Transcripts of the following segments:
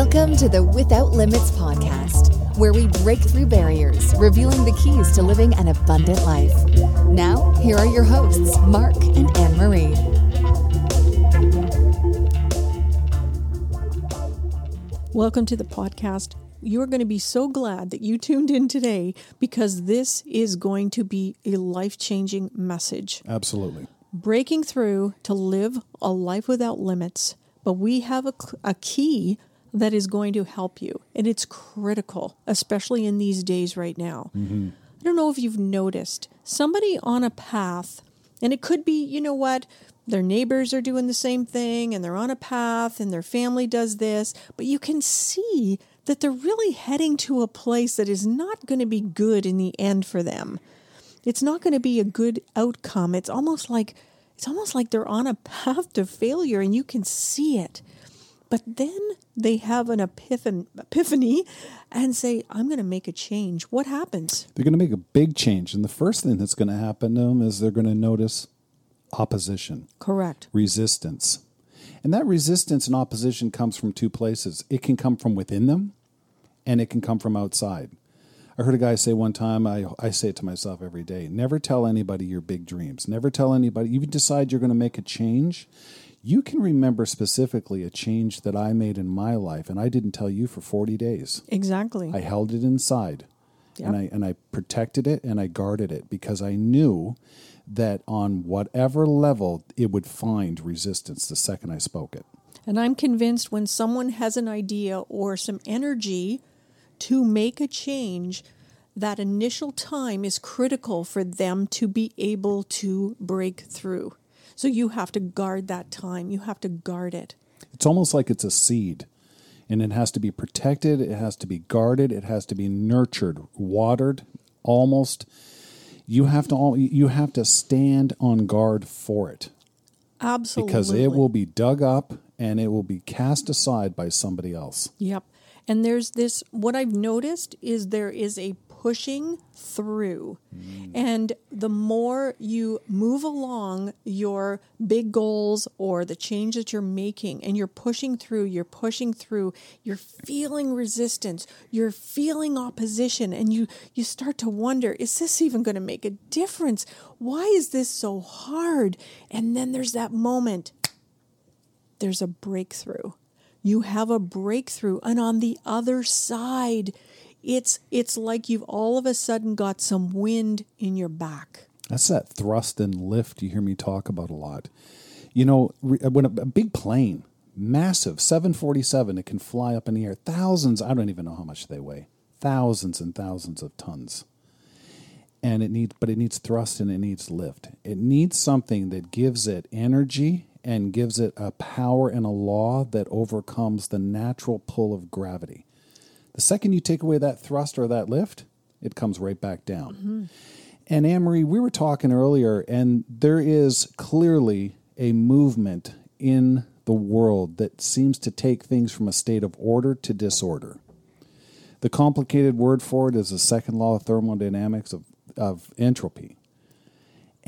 Welcome to the Without Limits podcast, where we break through barriers, revealing the keys to living an abundant life. Now, here are your hosts, Mark and Anne Marie. Welcome to the podcast. You're going to be so glad that you tuned in today because this is going to be a life changing message. Absolutely. Breaking through to live a life without limits. But we have a, a key that is going to help you, and it's critical, especially in these days right now. Mm-hmm. I don't know if you've noticed somebody on a path, and it could be, you know what, their neighbors are doing the same thing and they're on a path and their family does this, but you can see that they're really heading to a place that is not going to be good in the end for them. It's not going to be a good outcome. It's almost like it's almost like they're on a path to failure and you can see it. But then they have an epiphan- epiphany and say, I'm going to make a change. What happens? They're going to make a big change. And the first thing that's going to happen to them is they're going to notice opposition, Correct. resistance. And that resistance and opposition comes from two places it can come from within them, and it can come from outside. I heard a guy say one time, I, I say it to myself every day never tell anybody your big dreams. Never tell anybody, you decide you're going to make a change. You can remember specifically a change that I made in my life, and I didn't tell you for 40 days. Exactly. I held it inside and I and I protected it and I guarded it because I knew that on whatever level it would find resistance the second I spoke it. And I'm convinced when someone has an idea or some energy to make a change, that initial time is critical for them to be able to break through. So you have to guard that time. You have to guard it. It's almost like it's a seed and it has to be protected, it has to be guarded, it has to be nurtured, watered, almost you have to all you have to stand on guard for it Absolutely. because it will be dug up and it will be cast aside by somebody else. Yep. And there's this, what I've noticed is there is a pushing through. Mm. And the more you move along your big goals or the change that you're making and you're pushing through, you're pushing through, you're feeling resistance, you're feeling opposition, and you, you start to wonder, is this even going to make a difference? Why is this so hard? And then there's that moment there's a breakthrough. You have a breakthrough and on the other side it's it's like you've all of a sudden got some wind in your back. That's that thrust and lift you hear me talk about a lot. You know, uh, when a, a big plane, massive 747, it can fly up in the air, thousands, I don't even know how much they weigh, thousands and thousands of tons. And it needs, but it needs thrust and it needs lift. It needs something that gives it energy and gives it a power and a law that overcomes the natural pull of gravity. The second you take away that thrust or that lift, it comes right back down. Mm-hmm. And Anne Marie, we were talking earlier, and there is clearly a movement in the world that seems to take things from a state of order to disorder. The complicated word for it is the second law of thermodynamics of, of entropy.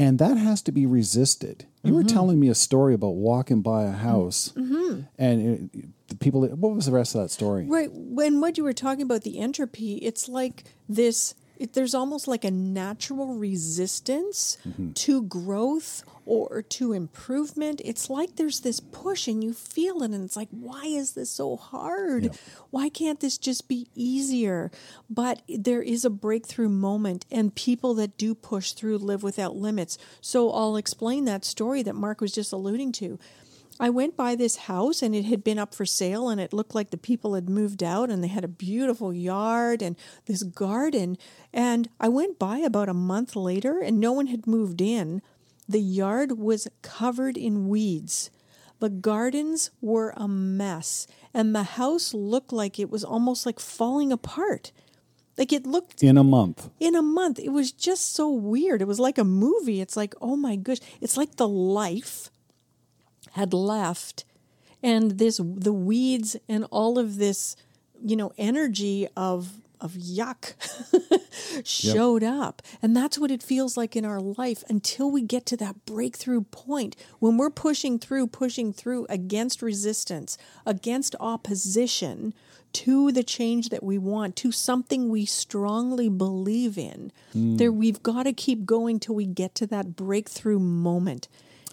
And that has to be resisted. You were mm-hmm. telling me a story about walking by a house, mm-hmm. and it, the people. What was the rest of that story? Right. When what you were talking about the entropy, it's like this it, there's almost like a natural resistance mm-hmm. to growth or to improvement. It's like there's this push and you feel it, and it's like, why is this so hard? Why can't this just be easier? But there is a breakthrough moment, and people that do push through live without limits. So I'll explain that story that Mark was just alluding to. I went by this house and it had been up for sale and it looked like the people had moved out and they had a beautiful yard and this garden. And I went by about a month later and no one had moved in. The yard was covered in weeds. The gardens were a mess and the house looked like it was almost like falling apart. Like it looked In a month. in a month. It was just so weird. It was like a movie. It's like, oh my gosh. It's like the life had left and this the weeds and all of this, you know, energy of of yuck showed up. And that's what it feels like in our life until we get to that breakthrough point when we're pushing through, pushing through against resistance, against opposition to the change that we want, to something we strongly believe in. Hmm. There we've got to keep going till we get to that breakthrough moment.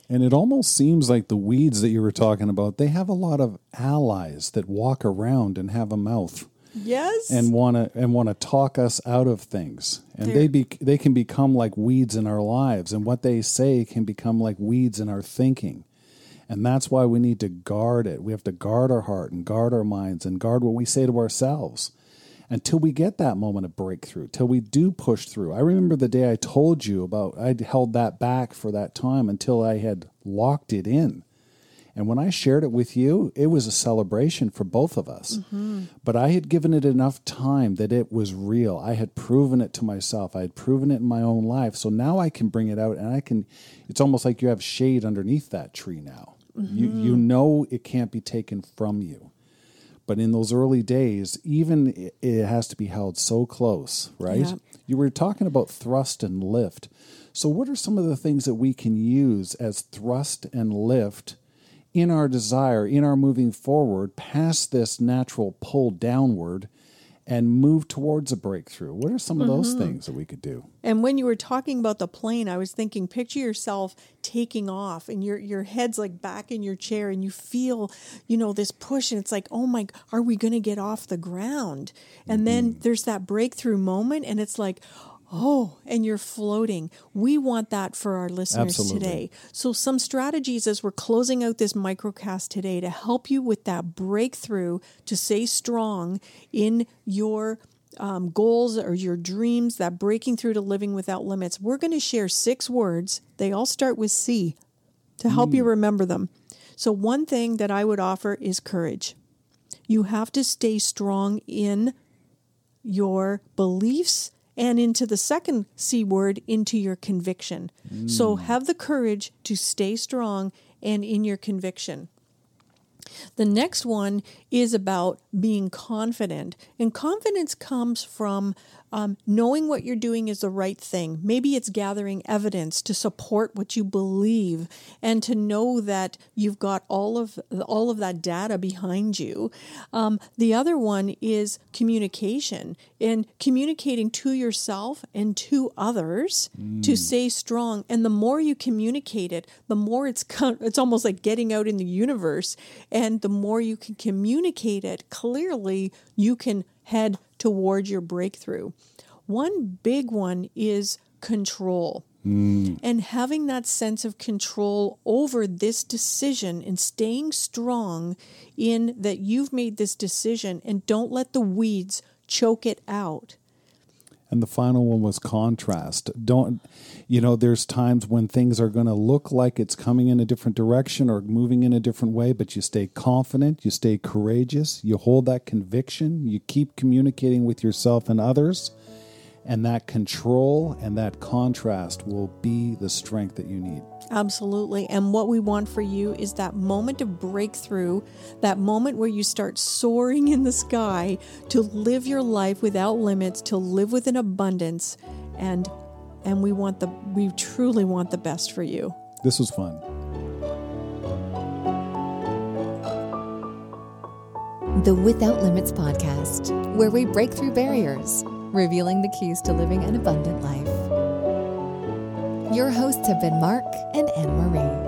And it almost seems like the weeds that you were talking about, they have a lot of allies that walk around and have a mouth Yes. and want to and want to talk us out of things. And they be they can become like weeds in our lives and what they say can become like weeds in our thinking. And that's why we need to guard it. We have to guard our heart and guard our minds and guard what we say to ourselves until we get that moment of breakthrough, till we do push through. I remember the day I told you about I'd held that back for that time until I had locked it in. And when I shared it with you, it was a celebration for both of us. Mm-hmm. But I had given it enough time that it was real. I had proven it to myself. I had proven it in my own life. So now I can bring it out and I can it's almost like you have shade underneath that tree now. You you mm-hmm. know it can't be taken from you. But in those early days, even it, has to be held so close, right? Yeah. You were talking about thrust and lift. So, what are some of the things that we can use as thrust and lift in our desire, in our moving forward past this natural pull downward and move towards a breakthrough? What are some of those mm-hmm. things that we could do? And when you were talking about the plane, I was thinking, picture yourself taking off and your your head's like back in your chair and you feel, you know, this push and it's like, oh my, are we going to get off the ground? And then mm-hmm. there's that breakthrough moment and it's like, oh, and you're floating. We want that for our listeners Absolutely. today. So some strategies as we're closing out this microcast today to help you with that breakthrough to stay strong in your um, goals or your dreams, that breaking through to living without limits, we're going to share six words. They all start with C to help you remember them. So, one thing that I would offer is courage. You have to stay strong in your beliefs and into the second C word, into your conviction. So, mm. have the courage to stay strong and in your conviction. The next one is about being confident. And confidence comes from um, knowing what you're doing is the right thing. Maybe it's gathering evidence to support what you believe and to know that you've got all of all of that data behind you. Um, the other one is communication and communicating to yourself and to others to stay strong. And the more you communicate it, the more it's it's almost like getting out in the universe. And the more you can communicate it clearly, you can head toward your breakthrough. One big one is control. Mm. And having that sense of control over this decision and staying strong in that you've made this decision and don't let the weeds choke it out. And the final one was contrast. Don't, you know, there's times when things are going to look like it's coming in a different direction or moving in a different way, but you stay confident, you stay courageous, you hold that conviction, you keep communicating with yourself and others, and that control and that contrast will be the strength that you need. Absolutely. And what we want for you is that moment of breakthrough, that moment where you start soaring in the sky to live your life without limits, to live with an abundance. And and we want the we truly want the best for you. This was fun. The Without Limits podcast, where we break through barriers, revealing the keys to living an abundant life. Your hosts have been Mark and Anne Marie.